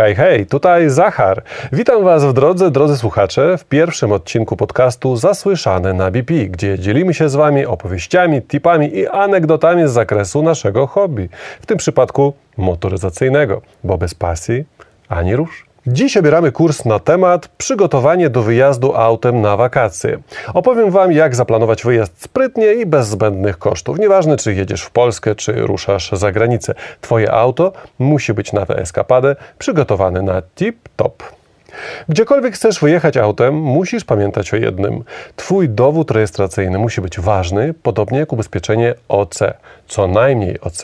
Hej, hej, tutaj Zachar. Witam Was w drodze, drodzy słuchacze, w pierwszym odcinku podcastu Zasłyszane na BP, gdzie dzielimy się z Wami opowieściami, tipami i anegdotami z zakresu naszego hobby, w tym przypadku motoryzacyjnego, bo bez pasji ani rusz. Dziś obieramy kurs na temat przygotowanie do wyjazdu autem na wakacje. Opowiem Wam, jak zaplanować wyjazd sprytnie i bez zbędnych kosztów. Nieważne, czy jedziesz w Polskę, czy ruszasz za granicę. Twoje auto musi być na tę eskapadę przygotowane na tip-top. Gdziekolwiek chcesz wyjechać autem, musisz pamiętać o jednym. Twój dowód rejestracyjny musi być ważny, podobnie jak ubezpieczenie OC, co najmniej OC.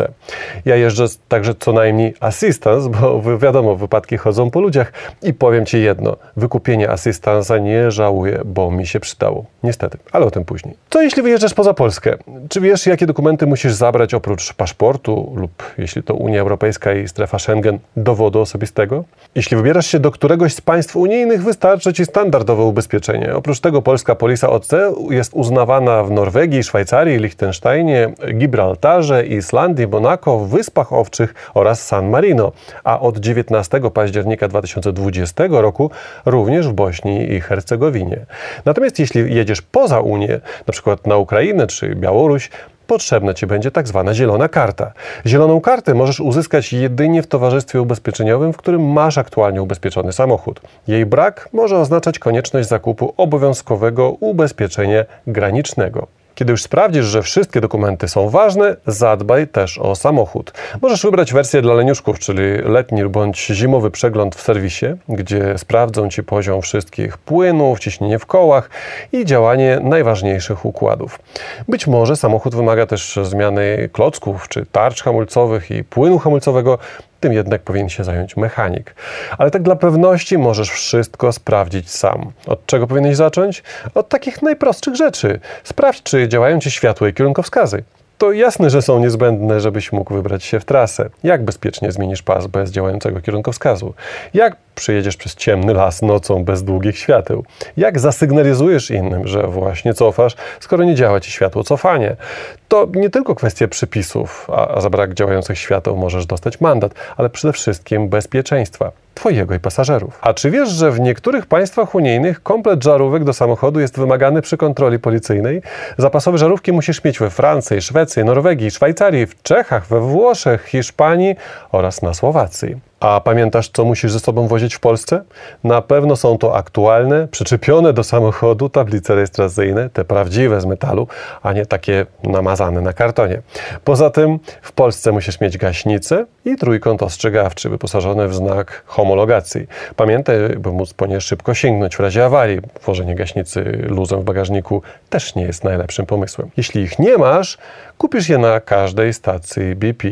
Ja jeżdżę także co najmniej assistance, bo wiadomo, wypadki chodzą po ludziach i powiem Ci jedno, wykupienie assistance'a nie żałuję, bo mi się przydało. Niestety, ale o tym później. Co jeśli wyjeżdżasz poza Polskę? Czy wiesz, jakie dokumenty musisz zabrać oprócz paszportu lub, jeśli to Unia Europejska i strefa Schengen, dowodu osobistego? Jeśli wybierasz się do któregoś z państw unijnych, wystarczy Ci standardowe ubezpieczenie. Oprócz tego polska polisa OC jest uznawana w Norwegii, Szwajcarii, Liechtensteinie, Gibraltarze, Islandii, Monako, Wyspach Owczych oraz San Marino, a od 19 października 2020 roku również w Bośni i Hercegowinie. Natomiast jeśli jedziesz poza Unię, na przykład na Ukrainę czy Białoruś, potrzebna Ci będzie tak zwana zielona karta. Zieloną kartę możesz uzyskać jedynie w towarzystwie ubezpieczeniowym, w którym masz aktualnie ubezpieczony samochód. Jej brak może oznaczać konieczność zakupu obowiązkowego ubezpieczenia granicznego. Kiedy już sprawdzisz, że wszystkie dokumenty są ważne, zadbaj też o samochód. Możesz wybrać wersję dla leniuszków, czyli letni bądź zimowy przegląd w serwisie, gdzie sprawdzą Ci poziom wszystkich płynów, ciśnienie w kołach i działanie najważniejszych układów. Być może samochód wymaga też zmiany klocków czy tarcz hamulcowych i płynu hamulcowego, tym jednak powinien się zająć mechanik. Ale tak dla pewności możesz wszystko sprawdzić sam. Od czego powinieneś zacząć? Od takich najprostszych rzeczy. Sprawdź, czy działają ci światła i kierunkowskazy to jasne, że są niezbędne, żebyś mógł wybrać się w trasę. Jak bezpiecznie zmienisz pas bez działającego kierunkowskazu? Jak przyjedziesz przez ciemny las nocą bez długich świateł? Jak zasygnalizujesz innym, że właśnie cofasz, skoro nie działa ci światło cofanie? To nie tylko kwestia przepisów, a za brak działających świateł możesz dostać mandat, ale przede wszystkim bezpieczeństwa. Twojego i pasażerów. A czy wiesz, że w niektórych państwach unijnych komplet żarówek do samochodu jest wymagany przy kontroli policyjnej? Zapasowe żarówki musisz mieć we Francji, Szwecji, Norwegii, Szwajcarii, w Czechach, we Włoszech, Hiszpanii oraz na Słowacji. A pamiętasz, co musisz ze sobą wozić w Polsce? Na pewno są to aktualne, przyczepione do samochodu tablice rejestracyjne, te prawdziwe z metalu, a nie takie namazane na kartonie. Poza tym w Polsce musisz mieć gaśnicę i trójkąt ostrzegawczy wyposażony w znak homologacji. Pamiętaj, by móc po nie szybko sięgnąć w razie awarii. Włożenie gaśnicy luzem w bagażniku też nie jest najlepszym pomysłem. Jeśli ich nie masz, kupisz je na każdej stacji BP.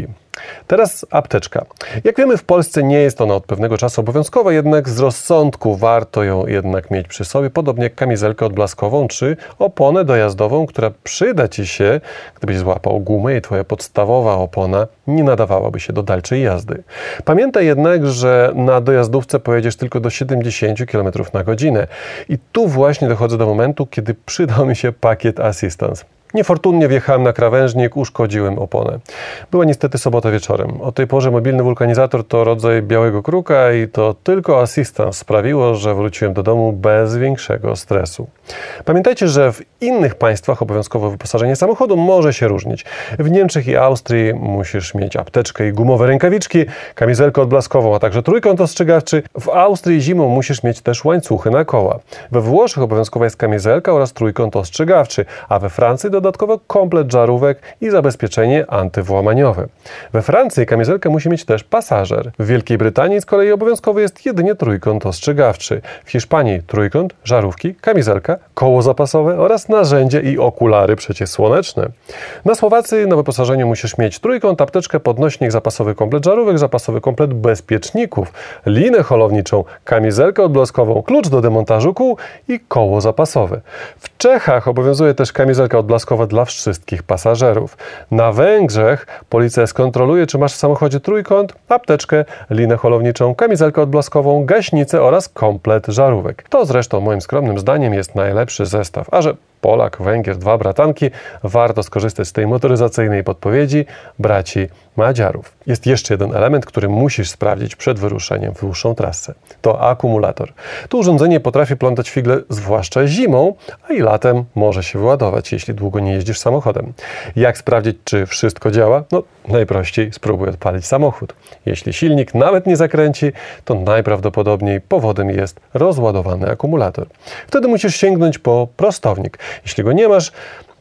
Teraz apteczka. Jak wiemy, w Polsce nie jest ona od pewnego czasu obowiązkowa, jednak z rozsądku warto ją jednak mieć przy sobie, podobnie jak kamizelkę odblaskową czy oponę dojazdową, która przyda Ci się, gdybyś złapał gumę i Twoja podstawowa opona nie nadawałaby się do dalszej jazdy. Pamiętaj jednak, że na dojazdówce pojedziesz tylko do 70 km na godzinę. I tu właśnie dochodzę do momentu, kiedy przydał mi się pakiet Assistance. Niefortunnie wjechałem na krawężnik, uszkodziłem oponę. Była niestety sobota wieczorem. O tej porze mobilny wulkanizator to rodzaj białego kruka i to tylko asystans sprawiło, że wróciłem do domu bez większego stresu. Pamiętajcie, że w innych państwach obowiązkowe wyposażenie samochodu może się różnić. W Niemczech i Austrii musisz mieć apteczkę i gumowe rękawiczki, kamizelkę odblaskową, a także trójkąt ostrzegawczy. W Austrii zimą musisz mieć też łańcuchy na koła. We Włoszech obowiązkowa jest kamizelka oraz trójkąt ostrzegawczy, a we Francji dodatkowo komplet żarówek i zabezpieczenie antywłamaniowe. We Francji kamizelkę musi mieć też pasażer. W Wielkiej Brytanii z kolei obowiązkowy jest jedynie trójkąt ostrzegawczy. W Hiszpanii trójkąt, żarówki, kamizelka, koło zapasowe oraz narzędzie i okulary przeciwsłoneczne. Na Słowacji na wyposażeniu musisz mieć trójkąt, apteczkę, podnośnik, zapasowy komplet żarówek, zapasowy komplet bezpieczników, linę holowniczą, kamizelkę odblaskową, klucz do demontażu kół i koło zapasowe. W Czechach obowiązuje też kamizelka odblaskowa dla wszystkich pasażerów. Na Węgrzech policja skontroluje, czy masz w samochodzie trójkąt, apteczkę, linę holowniczą, kamizelkę odblaskową, gaśnicę oraz komplet żarówek. To zresztą moim skromnym zdaniem jest najlepszy zestaw. A że Polak, Węgier, dwa bratanki, warto skorzystać z tej motoryzacyjnej podpowiedzi braci Madziarów. Jest jeszcze jeden element, który musisz sprawdzić przed wyruszeniem w dłuższą trasę. To akumulator. To urządzenie potrafi plątać figle zwłaszcza zimą, a i latem może się wyładować, jeśli długo nie jeździsz samochodem. Jak sprawdzić, czy wszystko działa? No, najprościej spróbuj odpalić samochód. Jeśli silnik nawet nie zakręci, to najprawdopodobniej powodem jest rozładowany akumulator. Wtedy musisz sięgnąć po prostownik. Jeśli go nie masz,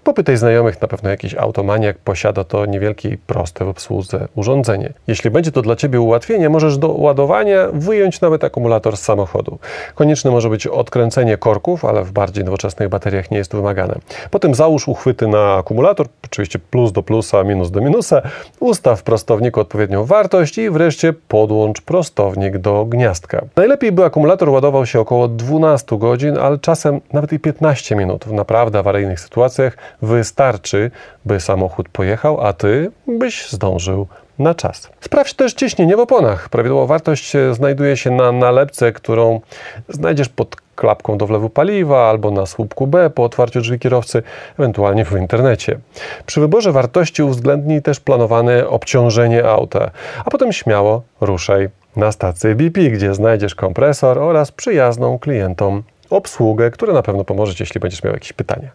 Popytaj znajomych, na pewno jakiś automaniak posiada to niewielkie i proste w obsłudze urządzenie. Jeśli będzie to dla Ciebie ułatwienie, możesz do ładowania wyjąć nawet akumulator z samochodu. Konieczne może być odkręcenie korków, ale w bardziej nowoczesnych bateriach nie jest wymagane. Potem załóż uchwyty na akumulator, oczywiście plus do plusa, minus do minusa, ustaw w prostowniku odpowiednią wartość i wreszcie podłącz prostownik do gniazdka. Najlepiej by akumulator ładował się około 12 godzin, ale czasem nawet i 15 minut. W naprawdę awaryjnych sytuacjach wystarczy, by samochód pojechał, a ty byś zdążył na czas. Sprawdź też ciśnienie w oponach. Prawidłowa wartość znajduje się na nalepce, którą znajdziesz pod klapką do wlewu paliwa albo na słupku B po otwarciu drzwi kierowcy, ewentualnie w internecie. Przy wyborze wartości uwzględnij też planowane obciążenie auta, a potem śmiało ruszaj na stację BP, gdzie znajdziesz kompresor oraz przyjazną klientom obsługę, która na pewno pomoże Ci, jeśli będziesz miał jakieś pytania.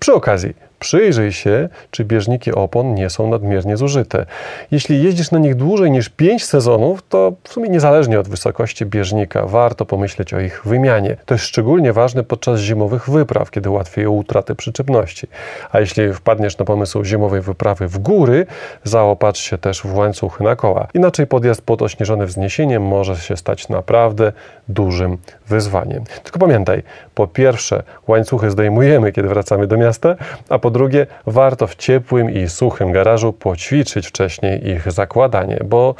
Przy okazji, Przyjrzyj się, czy bieżniki opon nie są nadmiernie zużyte. Jeśli jeździsz na nich dłużej niż 5 sezonów, to w sumie niezależnie od wysokości bieżnika warto pomyśleć o ich wymianie. To jest szczególnie ważne podczas zimowych wypraw, kiedy łatwiej o utratę przyczepności. A jeśli wpadniesz na pomysł zimowej wyprawy w góry, zaopatrz się też w łańcuchy na koła. Inaczej podjazd pod ośnieżone wzniesieniem może się stać naprawdę dużym wyzwaniem. Tylko pamiętaj, po pierwsze łańcuchy zdejmujemy, kiedy wracamy do miasta, a po po drugie, warto w ciepłym i suchym garażu poćwiczyć wcześniej ich zakładanie, bo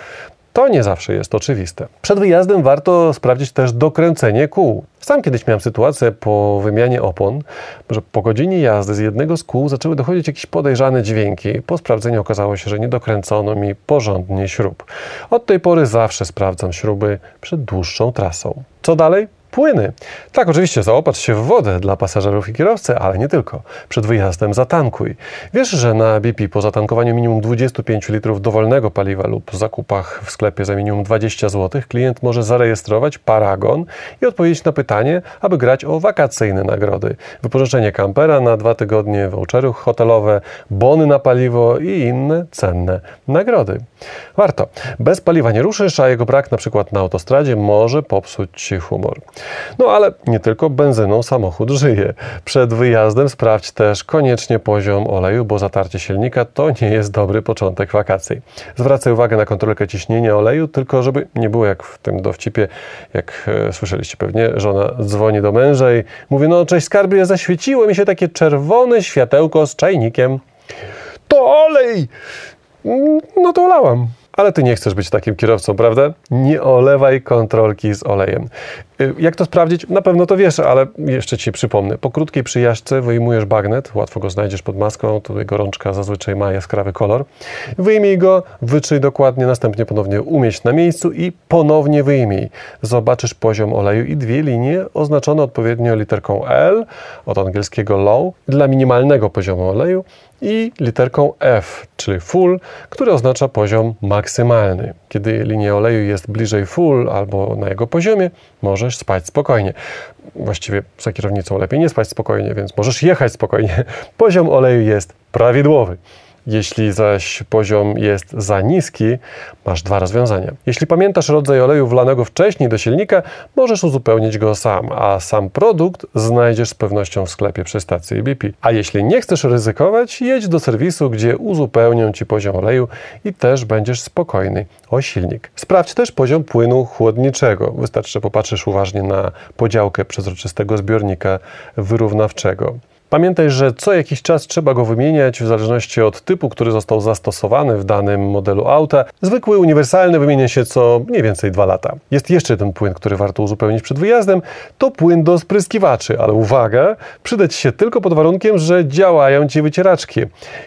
to nie zawsze jest oczywiste. Przed wyjazdem warto sprawdzić też dokręcenie kół. Sam kiedyś miałem sytuację po wymianie opon, że po godzinie jazdy z jednego z kół zaczęły dochodzić jakieś podejrzane dźwięki. Po sprawdzeniu okazało się, że nie dokręcono mi porządnie śrub. Od tej pory zawsze sprawdzam śruby przed dłuższą trasą. Co dalej? Płyny. Tak, oczywiście zaopatrz się w wodę dla pasażerów i kierowcy, ale nie tylko. Przed wyjazdem zatankuj. Wiesz, że na BP po zatankowaniu minimum 25 litrów dowolnego paliwa lub zakupach w sklepie za minimum 20 zł klient może zarejestrować paragon i odpowiedzieć na pytanie, aby grać o wakacyjne nagrody. Wypożyczenie kampera na dwa tygodnie, vouchery hotelowe, bony na paliwo i inne cenne nagrody. Warto. Bez paliwa nie ruszysz, a jego brak na przykład na autostradzie może popsuć Ci humor. No ale nie tylko benzyną samochód żyje. Przed wyjazdem sprawdź też koniecznie poziom oleju, bo zatarcie silnika to nie jest dobry początek wakacji. Zwracaj uwagę na kontrolkę ciśnienia oleju, tylko żeby nie było jak w tym dowcipie, jak e, słyszeliście pewnie, żona dzwoni do męża i mówi, no cześć skarbie, zaświeciło mi się takie czerwone światełko z czajnikiem. To olej! Mm, no to olałam. Ale ty nie chcesz być takim kierowcą, prawda? Nie olewaj kontrolki z olejem. Y, jak to sprawdzić? Na pewno to wiesz, ale jeszcze ci przypomnę. Po krótkiej przyjażdżce wyjmujesz bagnet, łatwo go znajdziesz pod maską, tutaj gorączka zazwyczaj ma jaskrawy kolor. Wyjmij go, wytrzyj dokładnie, następnie ponownie umieść na miejscu i ponownie wyjmij. Zobaczysz poziom oleju i dwie linie oznaczone odpowiednio literką L od angielskiego low dla minimalnego poziomu oleju i literką F, czyli full, który oznacza poziom maksymalny. Kiedy linia oleju jest bliżej full albo na jego poziomie, możesz spać spokojnie. Właściwie za kierownicą lepiej nie spać spokojnie, więc możesz jechać spokojnie. Poziom oleju jest prawidłowy. Jeśli zaś poziom jest za niski, masz dwa rozwiązania. Jeśli pamiętasz rodzaj oleju wlanego wcześniej do silnika, możesz uzupełnić go sam, a sam produkt znajdziesz z pewnością w sklepie przy stacji BP. A jeśli nie chcesz ryzykować, jedź do serwisu, gdzie uzupełnią Ci poziom oleju i też będziesz spokojny o silnik. Sprawdź też poziom płynu chłodniczego. Wystarczy, że popatrzysz uważnie na podziałkę przezroczystego zbiornika wyrównawczego. Pamiętaj, że co jakiś czas trzeba go wymieniać w zależności od typu, który został zastosowany w danym modelu auta. Zwykły uniwersalny wymienia się co mniej więcej 2 lata. Jest jeszcze jeden płyn, który warto uzupełnić przed wyjazdem. To płyn do spryskiwaczy, ale uwaga, przydać się tylko pod warunkiem, że działają Ci wycieraczki.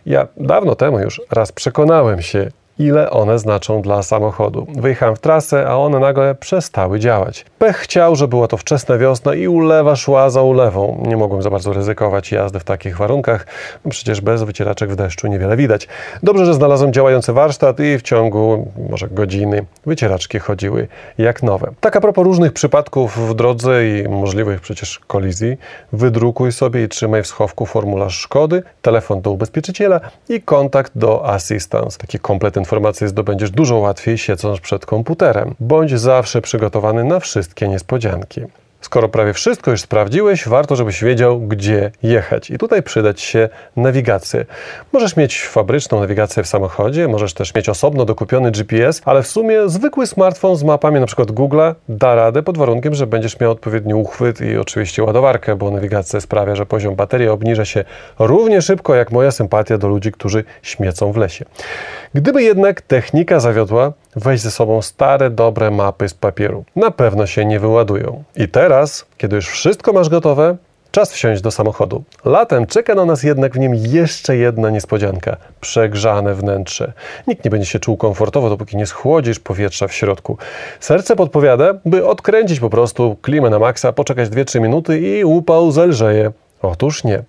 Ja dawno temu już raz przekonałem się, ile one znaczą dla samochodu. Wyjechałem w trasę, a one nagle przestały działać. Pech chciał, że była to wczesna wiosna i ulewa szła za ulewą. Nie mogłem za bardzo ryzykować jazdy w takich warunkach, no przecież bez wycieraczek w deszczu niewiele widać. Dobrze, że znalazłem działający warsztat i w ciągu może godziny wycieraczki chodziły jak nowe. Tak a propos różnych przypadków w drodze i możliwych przecież kolizji, wydrukuj sobie i trzymaj w schowku formularz szkody, telefon do ubezpieczyciela i kontakt do Assistance. Taki komplet informacji zdobędziesz dużo łatwiej siedząc przed komputerem. Bądź zawsze przygotowany na wszystkie niespodzianki. Skoro prawie wszystko już sprawdziłeś, warto, żebyś wiedział, gdzie jechać. I tutaj przydać się nawigację. Możesz mieć fabryczną nawigację w samochodzie, możesz też mieć osobno dokupiony GPS, ale w sumie zwykły smartfon z mapami np. Google'a da radę pod warunkiem, że będziesz miał odpowiedni uchwyt i oczywiście ładowarkę, bo nawigacja sprawia, że poziom baterii obniża się równie szybko jak moja sympatia do ludzi, którzy śmiecą w lesie. Gdyby jednak technika zawiodła, weź ze sobą stare, dobre mapy z papieru. Na pewno się nie wyładują. I teraz, kiedy już wszystko masz gotowe, Czas wsiąść do samochodu. Latem czeka na nas jednak w nim jeszcze jedna niespodzianka przegrzane wnętrze. Nikt nie będzie się czuł komfortowo, dopóki nie schłodzisz powietrza w środku. Serce podpowiada, by odkręcić po prostu klimę na maksa, poczekać 2-3 minuty i upał zelżeje. Otóż nie.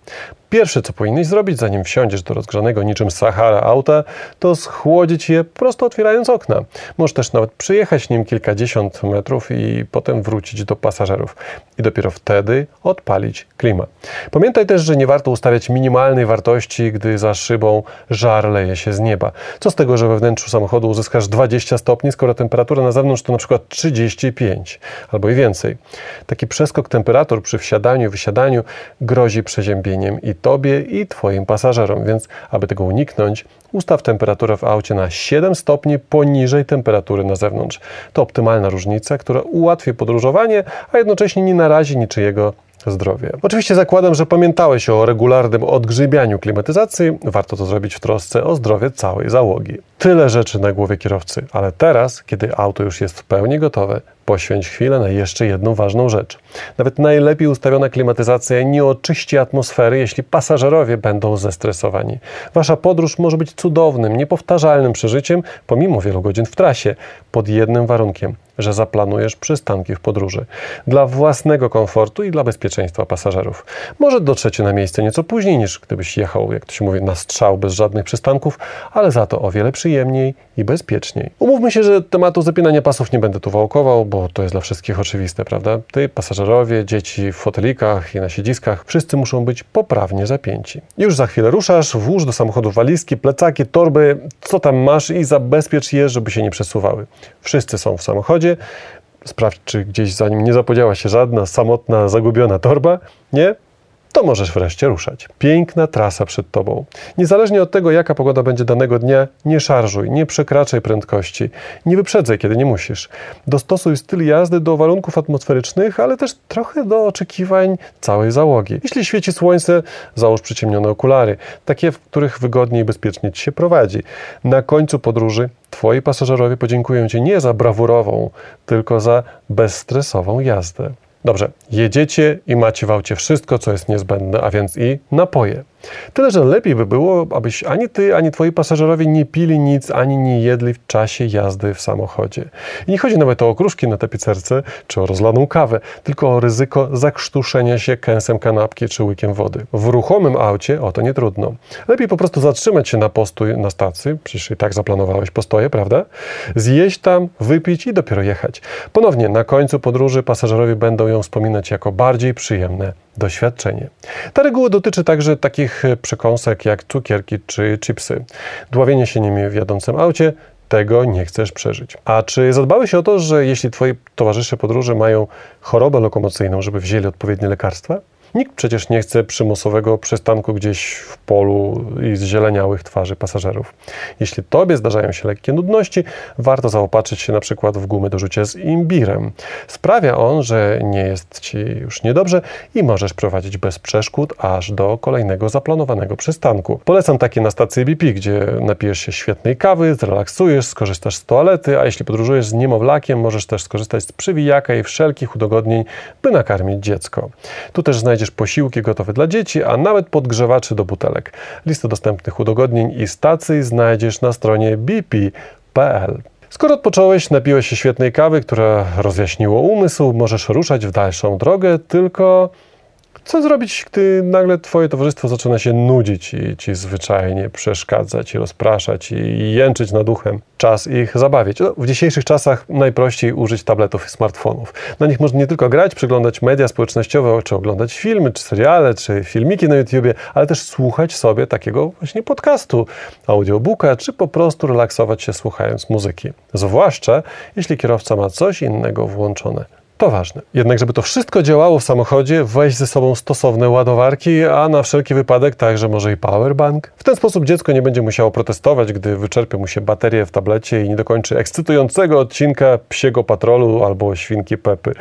Pierwsze, co powinieneś zrobić, zanim wsiądziesz do rozgrzanego niczym Sahara auta, to schłodzić je prosto otwierając okna. Możesz też nawet przyjechać nim kilkadziesiąt metrów i potem wrócić do pasażerów. I dopiero wtedy odpalić klima. Pamiętaj też, że nie warto ustawiać minimalnej wartości, gdy za szybą żar leje się z nieba. Co z tego, że we wnętrzu samochodu uzyskasz 20 stopni, skoro temperatura na zewnątrz to na przykład 35 albo i więcej. Taki przeskok temperatur przy wsiadaniu i wysiadaniu grozi przeziębieniem i Tobie i Twoim pasażerom, więc aby tego uniknąć, ustaw temperaturę w aucie na 7 stopni poniżej temperatury na zewnątrz. To optymalna różnica, która ułatwi podróżowanie, a jednocześnie nie narazi niczyjego zdrowie. Oczywiście zakładam, że pamiętałeś o regularnym odgrzybianiu klimatyzacji. Warto to zrobić w trosce o zdrowie całej załogi. Tyle rzeczy na głowie kierowcy, ale teraz, kiedy auto już jest w pełni gotowe, poświęć chwilę na jeszcze jedną ważną rzecz. Nawet najlepiej ustawiona klimatyzacja nie oczyści atmosfery, jeśli pasażerowie będą zestresowani. Wasza podróż może być cudownym, niepowtarzalnym przeżyciem, pomimo wielu godzin w trasie, pod jednym warunkiem że zaplanujesz przystanki w podróży dla własnego komfortu i dla bezpieczeństwa pasażerów. Może dotrzecie na miejsce nieco później niż gdybyś jechał, jak to się mówi, na strzał bez żadnych przystanków, ale za to o wiele przyjemniej i bezpieczniej. Umówmy się, że tematu zapinania pasów nie będę tu wałkował, bo to jest dla wszystkich oczywiste, prawda? Ty, pasażerowie, dzieci w fotelikach i na siedziskach, wszyscy muszą być poprawnie zapięci. Już za chwilę ruszasz, włóż do samochodu walizki, plecaki, torby, co tam masz i zabezpiecz je, żeby się nie przesuwały. Wszyscy są w samochodzie, sprawdź, czy gdzieś za nim nie zapodziała się żadna samotna, zagubiona torba. Nie? To możesz wreszcie ruszać. Piękna trasa przed Tobą. Niezależnie od tego, jaka pogoda będzie danego dnia, nie szarżuj, nie przekraczaj prędkości, nie wyprzedzaj, kiedy nie musisz. Dostosuj styl jazdy do warunków atmosferycznych, ale też trochę do oczekiwań całej załogi. Jeśli świeci słońce, załóż przyciemnione okulary, takie, w których wygodniej i bezpiecznie Ci się prowadzi. Na końcu podróży Twoi pasażerowie podziękują Ci nie za brawurową, tylko za bezstresową jazdę. Dobrze, jedziecie i macie w aucie wszystko, co jest niezbędne, a więc i napoje. Tyle, że lepiej by było, abyś ani ty, ani twoi pasażerowie nie pili nic, ani nie jedli w czasie jazdy w samochodzie. I nie chodzi nawet o okruszki na tapicerce, czy o rozlaną kawę, tylko o ryzyko zakrztuszenia się kęsem kanapki czy łykiem wody. W ruchomym aucie o to nie trudno. Lepiej po prostu zatrzymać się na postój na stacji, przecież i tak zaplanowałeś postoje, prawda? Zjeść tam, wypić i dopiero jechać. Ponownie na końcu podróży pasażerowie będą ją wspominać jako bardziej przyjemne doświadczenie. Ta reguła dotyczy także takich przekąsek jak cukierki czy chipsy. Dławienie się nimi w jadącym aucie tego nie chcesz przeżyć. A czy zadbałeś o to, że jeśli twoi towarzysze podróży mają chorobę lokomocyjną, żeby wzięli odpowiednie lekarstwa? Nikt przecież nie chce przymusowego przystanku gdzieś w polu i zzieleniałych twarzy pasażerów. Jeśli tobie zdarzają się lekkie nudności, warto zaopatrzyć się na przykład w gumy do rzucia z imbirem. Sprawia on, że nie jest ci już niedobrze i możesz prowadzić bez przeszkód aż do kolejnego zaplanowanego przystanku. Polecam takie na stacji BP, gdzie napijesz się świetnej kawy, zrelaksujesz, skorzystasz z toalety, a jeśli podróżujesz z niemowlakiem, możesz też skorzystać z przywijaka i wszelkich udogodnień, by nakarmić dziecko. Tu też znajdziesz znajdziesz posiłki gotowe dla dzieci, a nawet podgrzewaczy do butelek. Listę dostępnych udogodnień i stacji znajdziesz na stronie bp.pl. Skoro odpocząłeś, napiłeś się świetnej kawy, która rozjaśniło umysł, możesz ruszać w dalszą drogę, tylko co zrobić, gdy nagle twoje towarzystwo zaczyna się nudzić i ci zwyczajnie przeszkadzać i rozpraszać i jęczyć nad duchem? Czas ich zabawić. No, w dzisiejszych czasach najprościej użyć tabletów i smartfonów. Na nich można nie tylko grać, przeglądać media społecznościowe, czy oglądać filmy, czy seriale, czy filmiki na YouTubie, ale też słuchać sobie takiego właśnie podcastu, audiobooka, czy po prostu relaksować się słuchając muzyki. Zwłaszcza jeśli kierowca ma coś innego włączone. To ważne. Jednak, żeby to wszystko działało w samochodzie, weź ze sobą stosowne ładowarki, a na wszelki wypadek także może i powerbank. W ten sposób dziecko nie będzie musiało protestować, gdy wyczerpie mu się baterie w tablecie i nie dokończy ekscytującego odcinka Psiego Patrolu albo Świnki Pepy.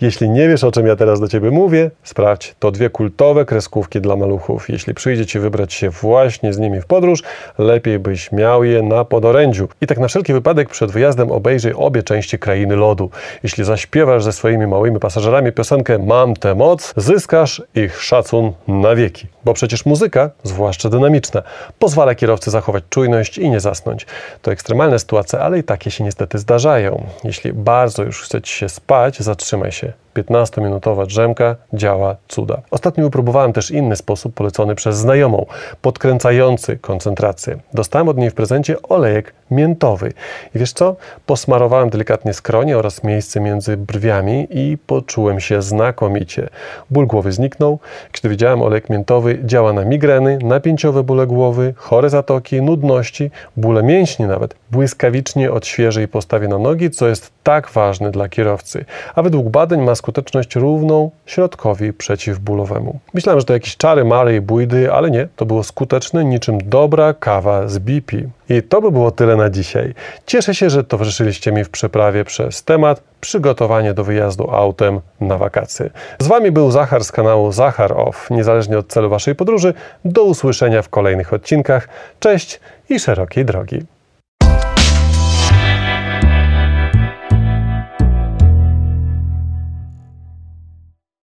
Jeśli nie wiesz, o czym ja teraz do Ciebie mówię, sprawdź. To dwie kultowe kreskówki dla maluchów. Jeśli przyjdzie Ci wybrać się właśnie z nimi w podróż, lepiej byś miał je na podorędziu. I tak na wszelki wypadek przed wyjazdem obejrzyj obie części Krainy Lodu. Jeśli zaśpiewasz ze swoimi małymi pasażerami piosenkę Mam tę moc, zyskasz ich szacun na wieki. Bo przecież muzyka, zwłaszcza dynamiczna, pozwala kierowcy zachować czujność i nie zasnąć. To ekstremalne sytuacje, ale i takie się niestety zdarzają. Jeśli bardzo już chce Ci się spać, zatrzymaj się. 15-minutowa drzemka działa cuda. Ostatnio wypróbowałem też inny sposób polecony przez znajomą, podkręcający koncentrację. Dostałem od niej w prezencie olejek miętowy. I wiesz co? Posmarowałem delikatnie skronie oraz miejsce między brwiami i poczułem się znakomicie. Ból głowy zniknął. Kiedy widziałem olejek miętowy, działa na migreny, napięciowe bóle głowy, chore zatoki, nudności, bóle mięśni nawet. Błyskawicznie odświeży i postawi na nogi, co jest tak ważne dla kierowcy. A według badań ma skuteczność równą środkowi przeciwbólowemu. Myślałem, że to jakieś czary, mary i bójdy, ale nie, to było skuteczne niczym dobra kawa z BP. I to by było tyle na dzisiaj. Cieszę się, że towarzyszyliście mi w przeprawie przez temat przygotowanie do wyjazdu autem na wakacje. Z Wami był Zachar z kanału Zachar Off. Niezależnie od celu Waszej podróży, do usłyszenia w kolejnych odcinkach. Cześć i szerokiej drogi.